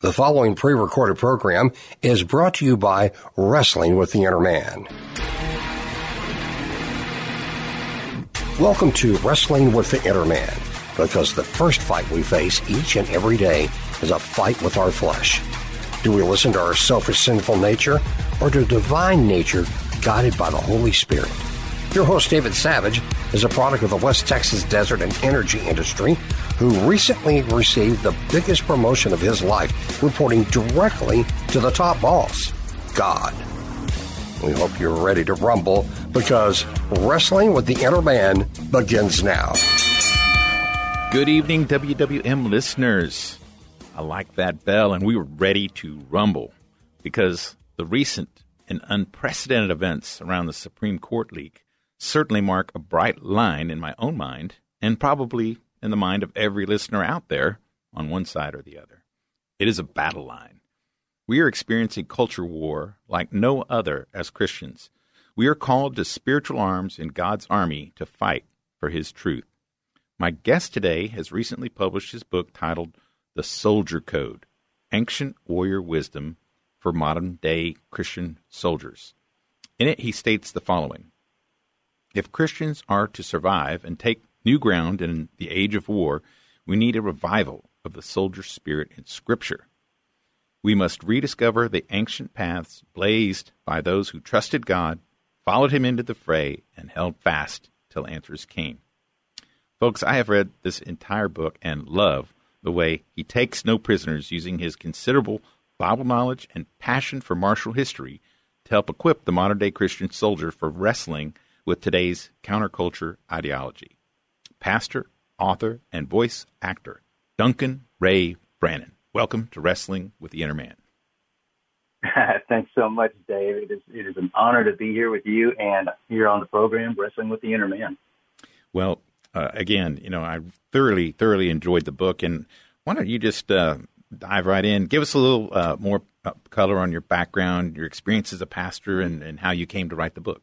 The following pre recorded program is brought to you by Wrestling with the Inner Man. Welcome to Wrestling with the Inner Man, because the first fight we face each and every day is a fight with our flesh. Do we listen to our selfish, sinful nature or to divine nature guided by the Holy Spirit? Your host, David Savage, is a product of the West Texas desert and energy industry who recently received the biggest promotion of his life, reporting directly to the top boss, God. We hope you're ready to rumble because Wrestling with the Inner Man begins now. Good evening, WWM listeners. I like that bell, and we were ready to rumble because the recent and unprecedented events around the Supreme Court leak certainly mark a bright line in my own mind and probably in the mind of every listener out there on one side or the other. It is a battle line. We are experiencing culture war like no other as Christians. We are called to spiritual arms in God's army to fight for His truth. My guest today has recently published his book titled The Soldier Code Ancient Warrior Wisdom for Modern Day Christian Soldiers. In it, he states the following If Christians are to survive and take new ground in the age of war, we need a revival of the soldier spirit in Scripture. We must rediscover the ancient paths blazed by those who trusted God, followed Him into the fray, and held fast till answers came. Folks, I have read this entire book and love the way he takes no prisoners using his considerable Bible knowledge and passion for martial history to help equip the modern day Christian soldier for wrestling with today's counterculture ideology pastor, author, and voice actor, Duncan Ray Brannan. Welcome to Wrestling with the Inner Man. Thanks so much, Dave. It is, it is an honor to be here with you and here on the program, Wrestling with the Inner Man. Well, uh, again, you know, I thoroughly, thoroughly enjoyed the book. And why don't you just uh, dive right in? Give us a little uh, more uh, color on your background, your experience as a pastor, and, and how you came to write the book.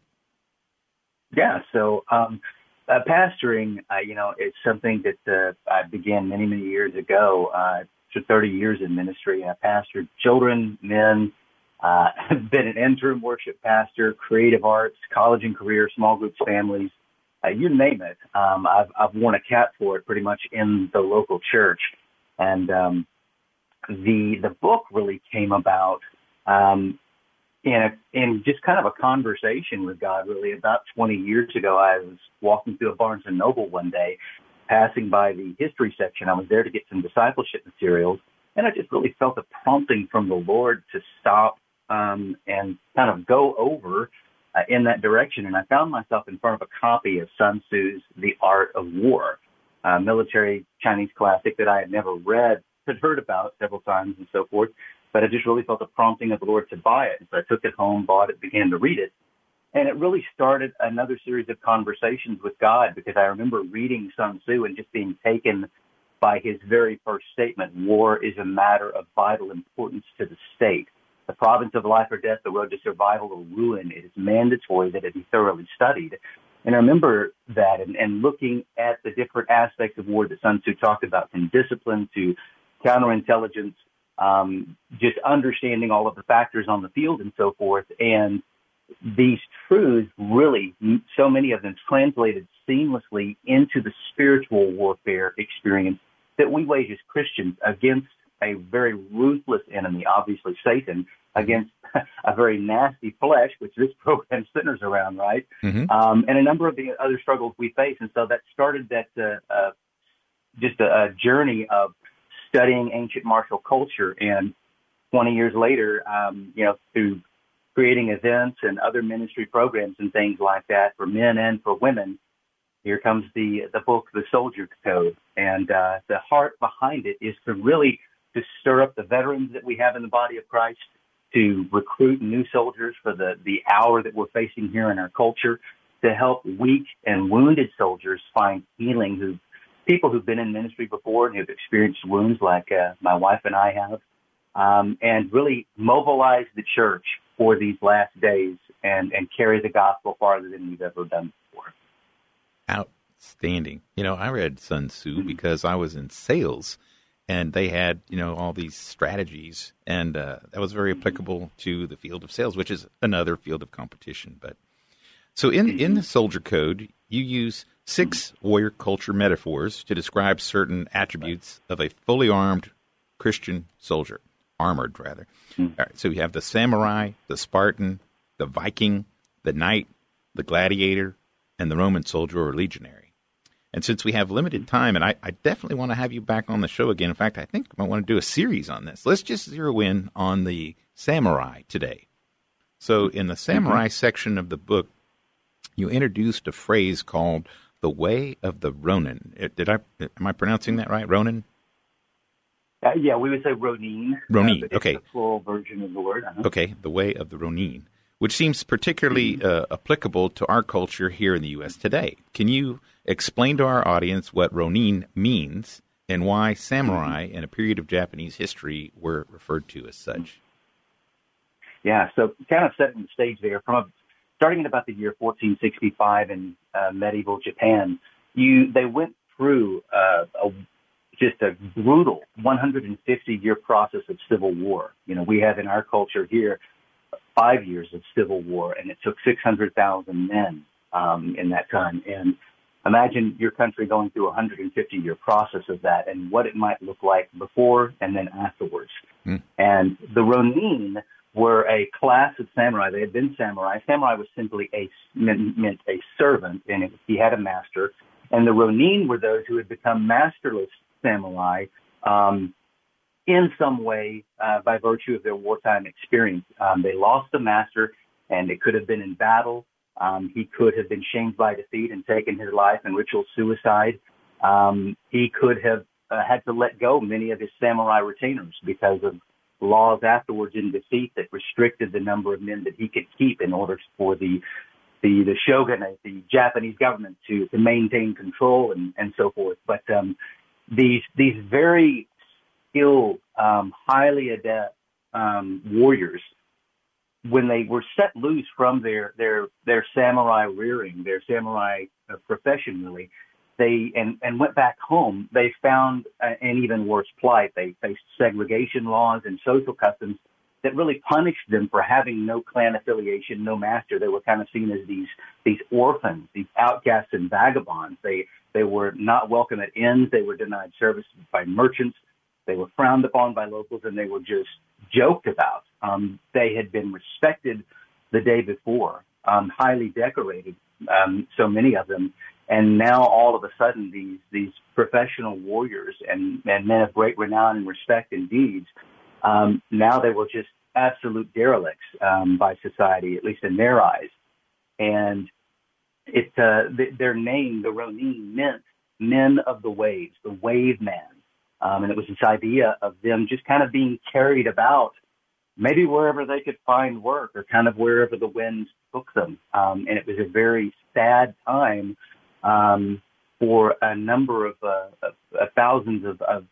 Yeah, so um, uh, pastoring, uh, you know, it's something that uh, I began many, many years ago. Uh, for 30 years in ministry, I pastored children, men, uh, been an interim worship pastor, creative arts, college and career, small groups, families, uh, you name it. Um, I've, I've worn a cap for it pretty much in the local church. And um, the the book really came about um, in a, in just kind of a conversation with God. Really, about 20 years ago, I was walking through a Barnes and Noble one day, passing by the history section. I was there to get some discipleship materials, and I just really felt a prompting from the Lord to stop um, and kind of go over uh, in that direction. And I found myself in front of a copy of Sun Tzu's The Art of War, a military Chinese classic that I had never read, had heard about several times and so forth but I just really felt the prompting of the Lord to buy it. So I took it home, bought it, began to read it. And it really started another series of conversations with God because I remember reading Sun Tzu and just being taken by his very first statement, war is a matter of vital importance to the state. The province of life or death, the road to survival or ruin, it is mandatory that it be thoroughly studied. And I remember that and, and looking at the different aspects of war that Sun Tzu talked about, from discipline to counterintelligence um, just understanding all of the factors on the field and so forth. And these truths really, so many of them translated seamlessly into the spiritual warfare experience that we wage as Christians against a very ruthless enemy, obviously Satan, against a very nasty flesh, which this program centers around, right? Mm-hmm. Um, and a number of the other struggles we face. And so that started that, uh, uh, just a, a journey of studying ancient martial culture. And 20 years later, um, you know, through creating events and other ministry programs and things like that for men and for women, here comes the the book, The Soldier Code, and uh, the heart behind it is to really to stir up the veterans that we have in the body of Christ, to recruit new soldiers for the the hour that we're facing here in our culture, to help weak and wounded soldiers find healing who people who've been in ministry before and who've experienced wounds like uh, my wife and I have, um, and really mobilize the church for these last days and, and carry the gospel farther than we've ever done before. Outstanding. You know, I read Sun Tzu mm-hmm. because I was in sales and they had you know all these strategies, and uh, that was very applicable to the field of sales, which is another field of competition. But so in in the soldier code, you use six warrior culture metaphors to describe certain attributes of a fully armed Christian soldier, armored rather. All right, so you have the samurai, the Spartan, the Viking, the knight, the gladiator, and the Roman soldier or legionary. And since we have limited time, and I, I, definitely want to have you back on the show again. In fact, I think I want to do a series on this. Let's just zero in on the samurai today. So, in the samurai mm-hmm. section of the book, you introduced a phrase called the way of the Ronin. Uh, did I am I pronouncing that right? Ronin? Uh, yeah, we would say Ronin. Ronin. Uh, okay. full version of the word. Uh-huh. Okay, the way of the Ronin, which seems particularly mm-hmm. uh, applicable to our culture here in the U.S. today. Can you explain to our audience what Ronin means and why samurai in a period of Japanese history were referred to as such? Yeah, so kind of setting the stage there from a, starting in about the year 1465 in uh, medieval Japan, you they went through uh, a, just a brutal 150 year process of civil war. You know, we have in our culture here five years of civil war, and it took 600,000 men um, in that time. And imagine your country going through a 150 year process of that and what it might look like before and then afterwards. Mm. And the Ronin were a class of samurai. They had been samurai. Samurai was simply a meant, a servant, and it, he had a master. And the Ronin were those who had become masterless samurai um, in some way uh, by virtue of their wartime experience. Um, they lost the master, and it could have been in battle. Um, he could have been shamed by defeat and taken his life in ritual suicide. Um, he could have uh, had to let go many of his samurai retainers because of laws afterwards in defeat that restricted the number of men that he could keep in order for the the, the shogunate, the Japanese government to, to maintain control and, and so forth. But um, these these very skilled, um, highly adept um, warriors, when they were set loose from their their their samurai rearing, their samurai uh, profession, really, they and and went back home, they found an even worse plight. They faced segregation laws and social customs that really punished them for having no clan affiliation, no master. They were kind of seen as these these orphans, these outcasts and vagabonds. They they were not welcome at inns. They were denied service by merchants. They were frowned upon by locals, and they were just joked about. Um, they had been respected the day before, um, highly decorated, um, so many of them, and now all of a sudden these these professional warriors and, and men of great renown and respect and deeds um, now they were just absolute derelicts um, by society at least in their eyes. And it uh, th- their name the ronin meant men of the waves the wave man. Um, and it was this idea of them just kind of being carried about maybe wherever they could find work or kind of wherever the winds took them. Um, and it was a very sad time um, for a number of, uh, of, of thousands of, of,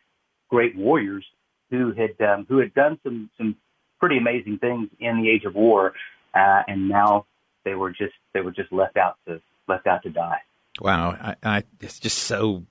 great warriors who had um, who had done some some pretty amazing things in the age of war, uh, and now they were just they were just left out to left out to die. Wow, I, I, it's just so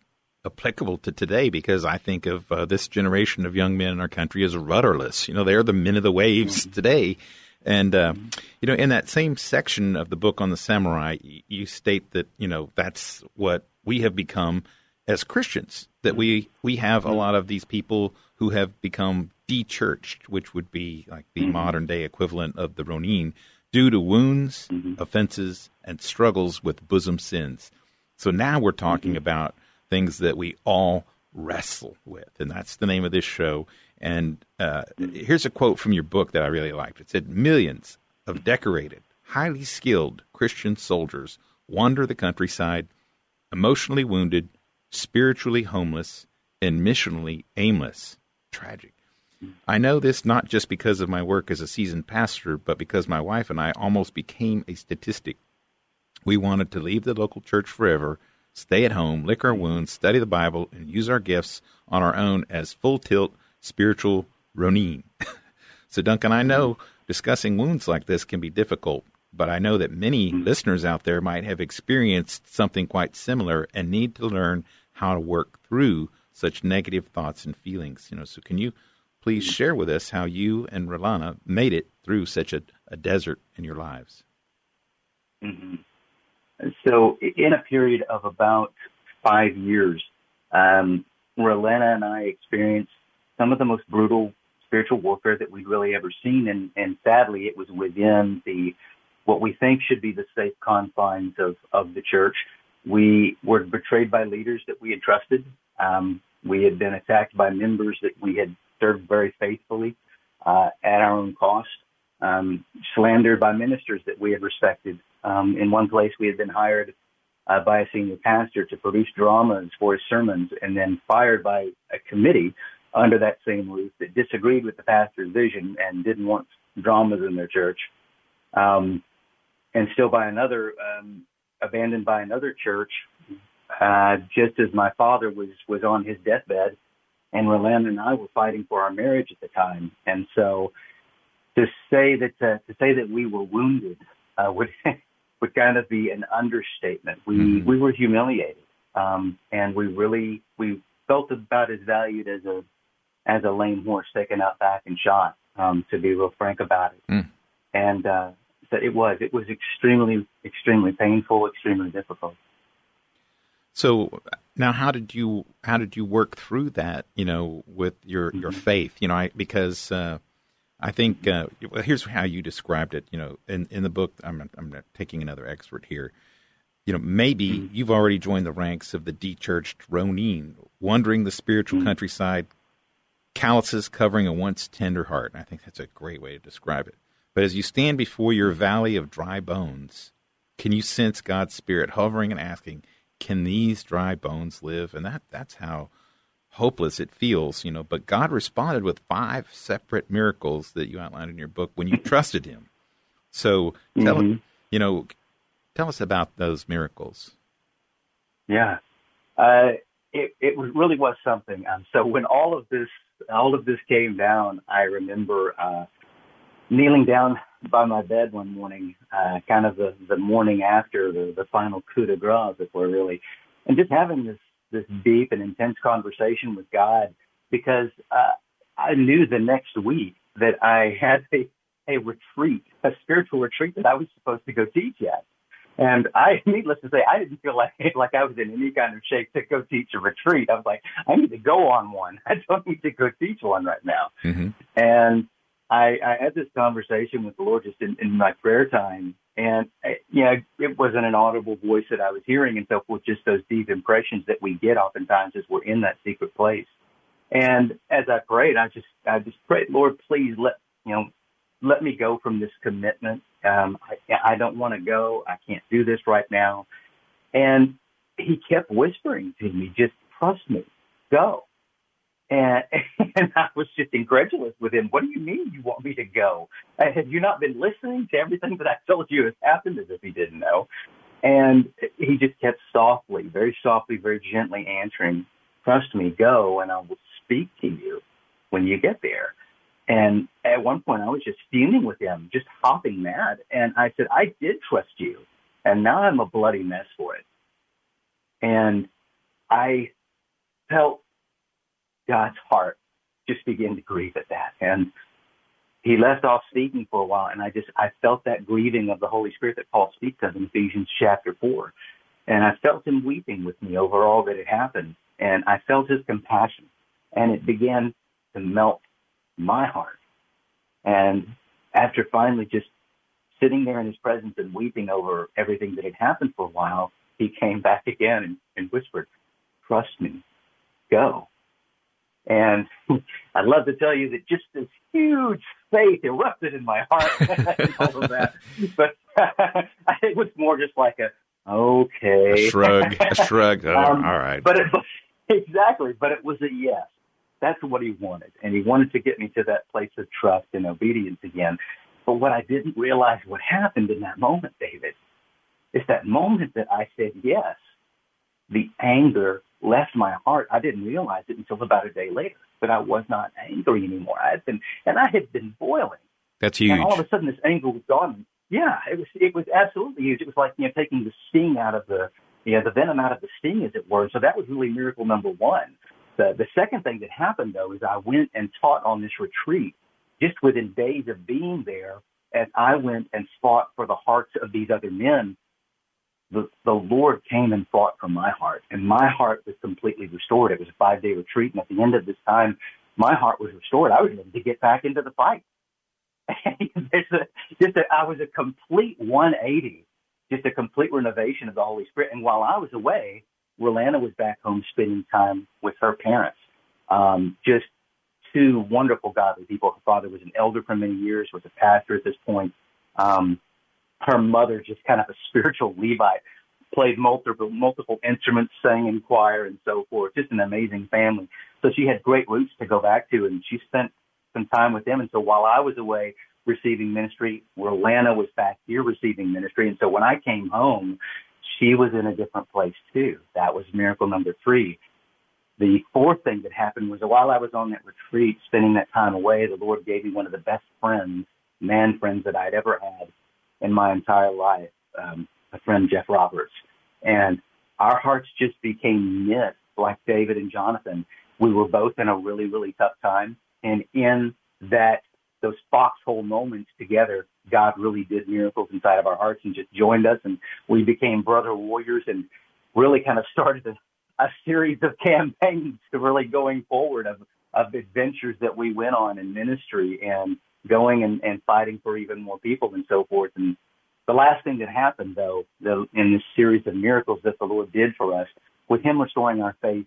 applicable to today because I think of uh, this generation of young men in our country as rudderless. You know, they're the men of the waves mm-hmm. today, and uh, you know, in that same section of the book on the samurai, you state that you know that's what we have become as Christians. That we we have a lot of these people who have become de-churched, which would be like the mm-hmm. modern day equivalent of the Ronin, due to wounds, mm-hmm. offenses, and struggles with bosom sins. So now we're talking mm-hmm. about things that we all wrestle with, and that's the name of this show. And uh, here's a quote from your book that I really liked. It said, Millions of decorated, highly skilled Christian soldiers wander the countryside, emotionally wounded, spiritually homeless, and missionally aimless. Tragic. I know this not just because of my work as a seasoned pastor, but because my wife and I almost became a statistic. We wanted to leave the local church forever, stay at home, lick our wounds, study the Bible, and use our gifts on our own as full tilt spiritual Ronin. so, Duncan, I know discussing wounds like this can be difficult, but I know that many mm-hmm. listeners out there might have experienced something quite similar and need to learn how to work through such negative thoughts and feelings. You know, so can you please share with us how you and Rolana made it through such a, a desert in your lives? Mm-hmm. So, in a period of about five years, um, Rolana and I experienced some of the most brutal spiritual warfare that we'd really ever seen, and, and sadly, it was within the what we think should be the safe confines of, of the church. We were betrayed by leaders that we had trusted. Um, we had been attacked by members that we had served very faithfully uh, at our own cost. Um, slandered by ministers that we had respected. Um, in one place, we had been hired uh, by a senior pastor to produce dramas for his sermons, and then fired by a committee under that same roof that disagreed with the pastor's vision and didn't want dramas in their church. Um, and still by another, um, abandoned by another church, uh, just as my father was, was on his deathbed and Rolanda and I were fighting for our marriage at the time. And so to say that, uh, to say that we were wounded, uh, would, would kind of be an understatement. We, mm-hmm. we were humiliated. Um, and we really, we felt about as valued as a, as a lame horse taken out back and shot, um, to be real frank about it. Mm. And, uh, that it was. It was extremely, extremely painful, extremely difficult. So now, how did you how did you work through that? You know, with your mm-hmm. your faith. You know, I because uh, I think uh, here's how you described it. You know, in in the book, I'm I'm taking another expert here. You know, maybe mm-hmm. you've already joined the ranks of the de-churched Ronin, wandering the spiritual mm-hmm. countryside, calluses covering a once tender heart. And I think that's a great way to describe it. But as you stand before your valley of dry bones, can you sense God's Spirit hovering and asking, Can these dry bones live? And that, that's how hopeless it feels, you know. But God responded with five separate miracles that you outlined in your book when you trusted Him. So tell mm-hmm. you know, tell us about those miracles. Yeah, uh, it it really was something. Um, so when all of this all of this came down, I remember uh, kneeling down by my bed one morning, uh, kind of the, the morning after the, the final coup de grace, if we're really, and just having this, this deep and intense conversation with God because, uh, I knew the next week that I had a, a retreat, a spiritual retreat that I was supposed to go teach at. And I, needless to say, I didn't feel like like I was in any kind of shape to go teach a retreat. I was like, I need to go on one. I don't need to go teach one right now. Mm-hmm. And I, I had this conversation with the Lord just in, in my prayer time, and uh, you know, it wasn't an audible voice that I was hearing and so forth. Just those deep impressions that we get oftentimes as we're in that secret place. And as I prayed, I just I just prayed, Lord, please let you know, let me go from this commitment. Um, I, I don't want to go. I can't do this right now. And He kept whispering to me, just trust me, go. And, and I was just incredulous with him. What do you mean you want me to go? Uh, have you not been listening to everything that I told you has happened as if he didn't know? And he just kept softly, very softly, very gently answering, trust me, go and I will speak to you when you get there. And at one point I was just fuming with him, just hopping mad. And I said, I did trust you. And now I'm a bloody mess for it. And I felt God's heart just begin to grieve at that. And he left off speaking for a while, and I just I felt that grieving of the Holy Spirit that Paul speaks of in Ephesians chapter four, and I felt him weeping with me over all that had happened, and I felt his compassion, and it began to melt my heart. And after finally just sitting there in his presence and weeping over everything that had happened for a while, he came back again and, and whispered, "Trust me, go." And I'd love to tell you that just this huge faith erupted in my heart and all of that. But it was more just like a, okay. A shrug, a shrug. Oh, um, all right. But it, exactly. But it was a yes. That's what he wanted. And he wanted to get me to that place of trust and obedience again. But what I didn't realize what happened in that moment, David, is that moment that I said yes, the anger left my heart. I didn't realize it until about a day later that I was not angry anymore. I had been, and I had been boiling. That's huge. And all of a sudden, this anger was gone. Yeah, it was. It was absolutely huge. It was like you know taking the sting out of the, you know, the venom out of the sting, as it were. So that was really miracle number one. The, the second thing that happened though is I went and taught on this retreat just within days of being there as I went and fought for the hearts of these other men. The, the Lord came and fought for my heart and my heart was completely restored. It was a five day retreat. And at the end of this time, my heart was restored. I was ready to get back into the fight. There's a, just a, I was a complete 180, just a complete renovation of the Holy Spirit. And while I was away, Rolanda was back home spending time with her parents. Um, just two wonderful godly people. Her father was an elder for many years, was a pastor at this point. Um, her mother, just kind of a spiritual Levite, played multiple multiple instruments, sang in choir, and so forth. Just an amazing family. So she had great roots to go back to, and she spent some time with them. And so while I was away receiving ministry, Rolanda was back here receiving ministry. And so when I came home, she was in a different place too. That was miracle number three. The fourth thing that happened was that while I was on that retreat, spending that time away, the Lord gave me one of the best friends, man friends that I'd ever had in my entire life, um, a friend, Jeff Roberts. And our hearts just became knit like David and Jonathan. We were both in a really, really tough time. And in that, those foxhole moments together, God really did miracles inside of our hearts and just joined us and we became brother warriors and really kind of started a, a series of campaigns to really going forward of, of adventures that we went on in ministry and going and, and fighting for even more people and so forth. And the last thing that happened though, the, in this series of miracles that the Lord did for us, with him restoring our faith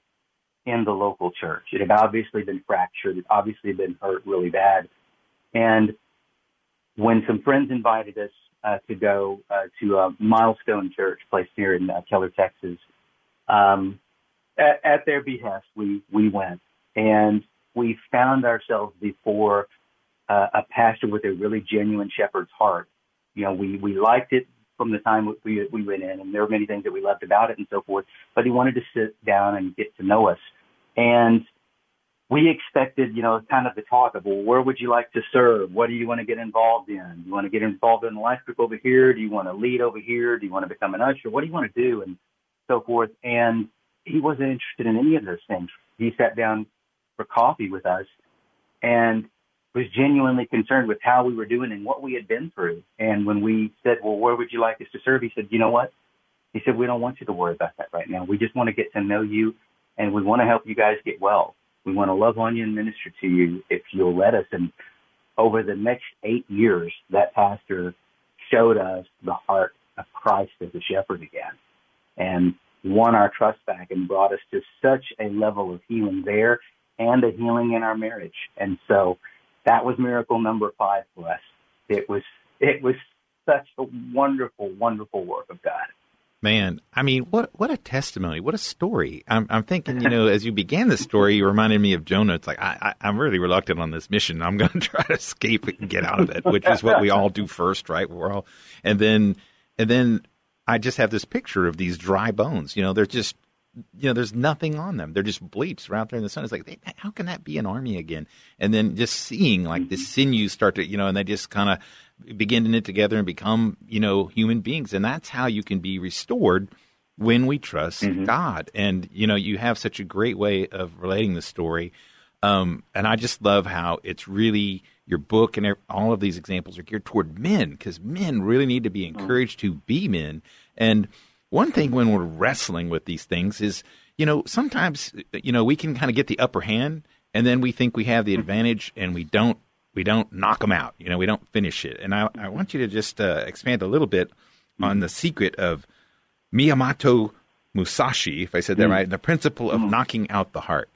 in the local church. It had obviously been fractured. It obviously had been hurt really bad. And when some friends invited us uh, to go uh, to a milestone church placed here in uh, Keller, Texas, um, at, at their behest, we we went and we found ourselves before uh, a pastor with a really genuine shepherd's heart. You know, we we liked it from the time we we went in, and there were many things that we loved about it and so forth. But he wanted to sit down and get to know us, and we expected, you know, kind of the talk of, well, where would you like to serve? What do you want to get involved in? You want to get involved in the life group over here? Do you want to lead over here? Do you want to become an usher? What do you want to do? And so forth. And he wasn't interested in any of those things. He sat down for coffee with us and was genuinely concerned with how we were doing and what we had been through. And when we said, well, where would you like us to serve? He said, you know what? He said, we don't want you to worry about that right now. We just want to get to know you and we want to help you guys get well. We want to love on you and minister to you if you'll let us. And over the next eight years, that pastor showed us the heart of Christ as a shepherd again and won our trust back and brought us to such a level of healing there and a healing in our marriage. And so that was miracle number five for us. It was, it was such a wonderful, wonderful work of God. Man, I mean, what what a testimony! What a story! I'm, I'm thinking, you know, as you began the story, you reminded me of Jonah. It's like I, I, am really reluctant on this mission. I'm going to try to escape and get out of it, which is what we all do first, right? We're all, and then and then I just have this picture of these dry bones. You know, they're just, you know, there's nothing on them. They're just bleached. They're out there in the sun. It's like, they, how can that be an army again? And then just seeing like the mm-hmm. sinews start to, you know, and they just kind of begin to knit together and become, you know, human beings. And that's how you can be restored when we trust mm-hmm. God. And, you know, you have such a great way of relating the story. Um, and I just love how it's really your book and all of these examples are geared toward men because men really need to be mm-hmm. encouraged to be men. And one thing when we're wrestling with these things is, you know, sometimes, you know, we can kind of get the upper hand and then we think we have the mm-hmm. advantage and we don't we don't knock them out. You know, we don't finish it. And I, I want you to just uh, expand a little bit on mm-hmm. the secret of Miyamoto Musashi, if I said that mm-hmm. right, the principle of mm-hmm. knocking out the heart.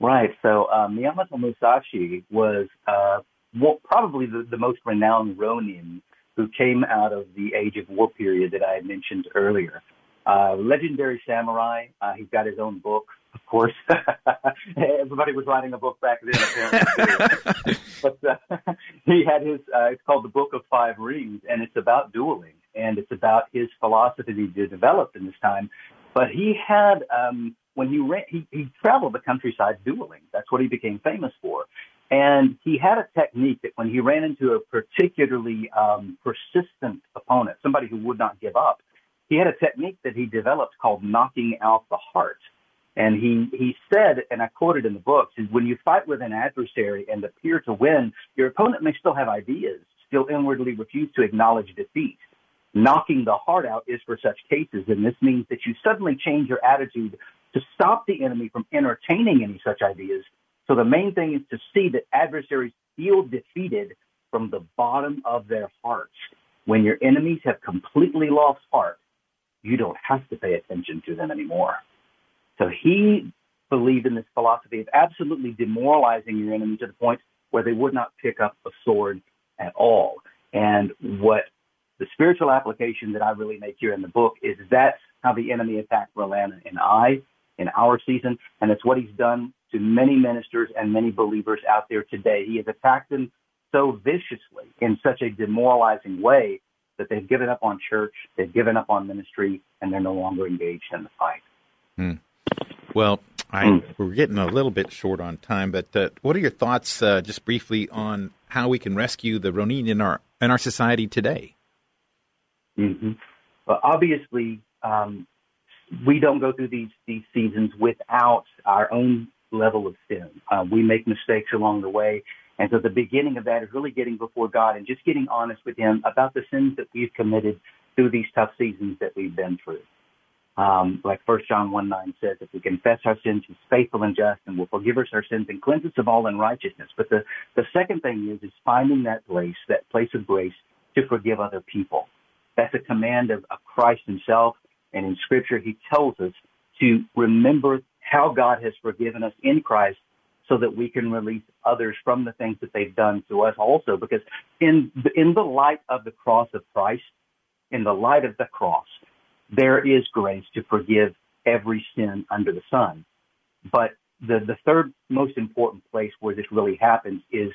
Right. So uh, Miyamoto Musashi was uh, well, probably the, the most renowned Ronin who came out of the Age of War period that I had mentioned earlier. Uh, legendary samurai. Uh, he's got his own book, of course. Everybody was writing a book back then, apparently. but uh, he had his. Uh, it's called the Book of Five Rings, and it's about dueling, and it's about his philosophy that he developed in this time. But he had, um, when he, ran, he he traveled the countryside dueling. That's what he became famous for. And he had a technique that when he ran into a particularly um, persistent opponent, somebody who would not give up, he had a technique that he developed called knocking out the heart. And he, he said, and I quoted in the book, is when you fight with an adversary and appear to win, your opponent may still have ideas, still inwardly refuse to acknowledge defeat. Knocking the heart out is for such cases, and this means that you suddenly change your attitude to stop the enemy from entertaining any such ideas. So the main thing is to see that adversaries feel defeated from the bottom of their hearts. When your enemies have completely lost heart, you don't have to pay attention to them anymore. So he believed in this philosophy of absolutely demoralizing your enemy to the point where they would not pick up a sword at all. And what the spiritual application that I really make here in the book is that's how the enemy attacked Rolanda and I in our season. And it's what he's done to many ministers and many believers out there today. He has attacked them so viciously in such a demoralizing way that they've given up on church, they've given up on ministry, and they're no longer engaged in the fight. Hmm. Well, I, mm. we're getting a little bit short on time, but uh, what are your thoughts, uh, just briefly, on how we can rescue the Ronin in our in our society today? Mm-hmm. Well, obviously, um, we don't go through these these seasons without our own level of sin. Uh, we make mistakes along the way, and so the beginning of that is really getting before God and just getting honest with Him about the sins that we've committed through these tough seasons that we've been through. Um, like First John 1 9 says, if we confess our sins, He's faithful and just and will forgive us our sins and cleanse us of all unrighteousness. But the, the second thing is, is finding that place, that place of grace to forgive other people. That's a command of, of Christ Himself. And in Scripture, He tells us to remember how God has forgiven us in Christ so that we can release others from the things that they've done to us also. Because in, in the light of the cross of Christ, in the light of the cross, there is grace to forgive every sin under the sun. But the, the third most important place where this really happens is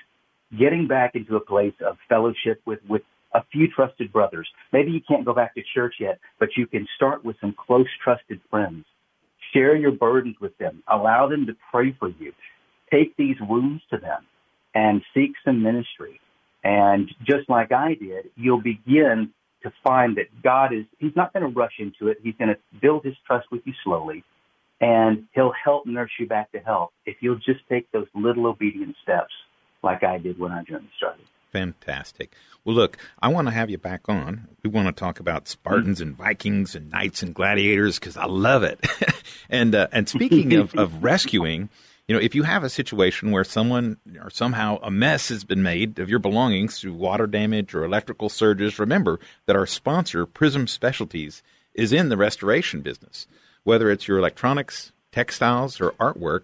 getting back into a place of fellowship with, with a few trusted brothers. Maybe you can't go back to church yet, but you can start with some close trusted friends. Share your burdens with them. Allow them to pray for you take these wounds to them and seek some ministry. And just like I did, you'll begin to find that God is, He's not going to rush into it. He's going to build His trust with you slowly and He'll help nurse you back to health if you'll just take those little obedient steps like I did when our journey started. Fantastic. Well, look, I want to have you back on. We want to talk about Spartans and Vikings and knights and gladiators because I love it. and uh, and speaking of, of rescuing, you know, if you have a situation where someone or somehow a mess has been made of your belongings through water damage or electrical surges, remember that our sponsor, Prism Specialties, is in the restoration business. Whether it's your electronics, textiles, or artwork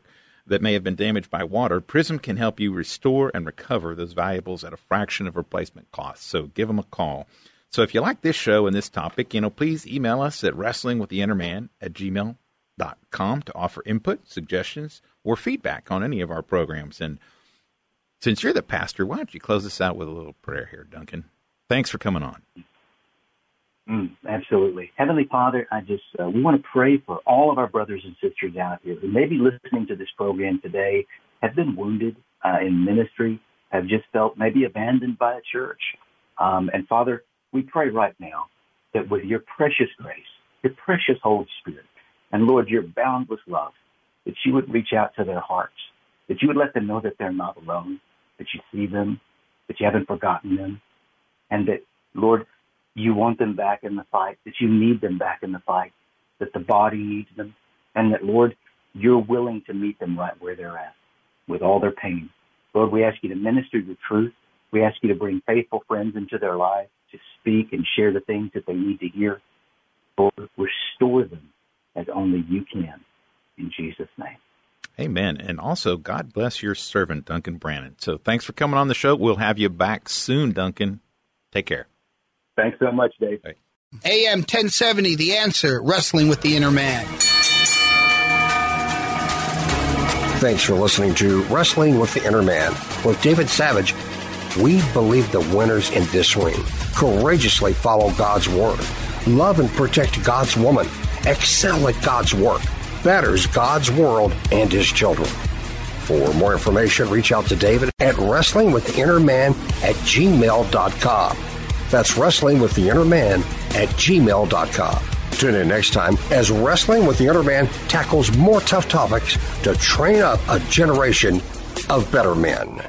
that may have been damaged by water, Prism can help you restore and recover those valuables at a fraction of replacement costs. So give them a call. So if you like this show and this topic, you know, please email us at wrestlingwiththeinnerman at gmail.com to offer input, suggestions, or feedback on any of our programs. And since you're the pastor, why don't you close us out with a little prayer here, Duncan? Thanks for coming on. Mm, absolutely. Heavenly Father, I just, uh, we want to pray for all of our brothers and sisters out here who may be listening to this program today, have been wounded uh, in ministry, have just felt maybe abandoned by a church. Um, and Father, we pray right now that with your precious grace, your precious Holy Spirit, and Lord, your boundless love, that you would reach out to their hearts, that you would let them know that they're not alone, that you see them, that you haven't forgotten them, and that, Lord, you want them back in the fight, that you need them back in the fight, that the body needs them, and that, Lord, you're willing to meet them right where they're at with all their pain. Lord, we ask you to minister your truth. We ask you to bring faithful friends into their lives to speak and share the things that they need to hear. Lord, restore them as only you can in Jesus' name. Amen. And also, God bless your servant, Duncan Brannan. So thanks for coming on the show. We'll have you back soon, Duncan. Take care. Thanks so much, Dave. Right. AM 1070, The Answer, Wrestling with the Inner Man. Thanks for listening to Wrestling with the Inner Man with David Savage. We believe the winners in this ring courageously follow God's word, love and protect God's woman, excel at God's work betters God's world and his children. For more information, reach out to David at wrestlingwiththeinnerman at gmail.com. That's wrestlingwiththeinnerman at gmail.com. Tune in next time as Wrestling with the Inner Man tackles more tough topics to train up a generation of better men.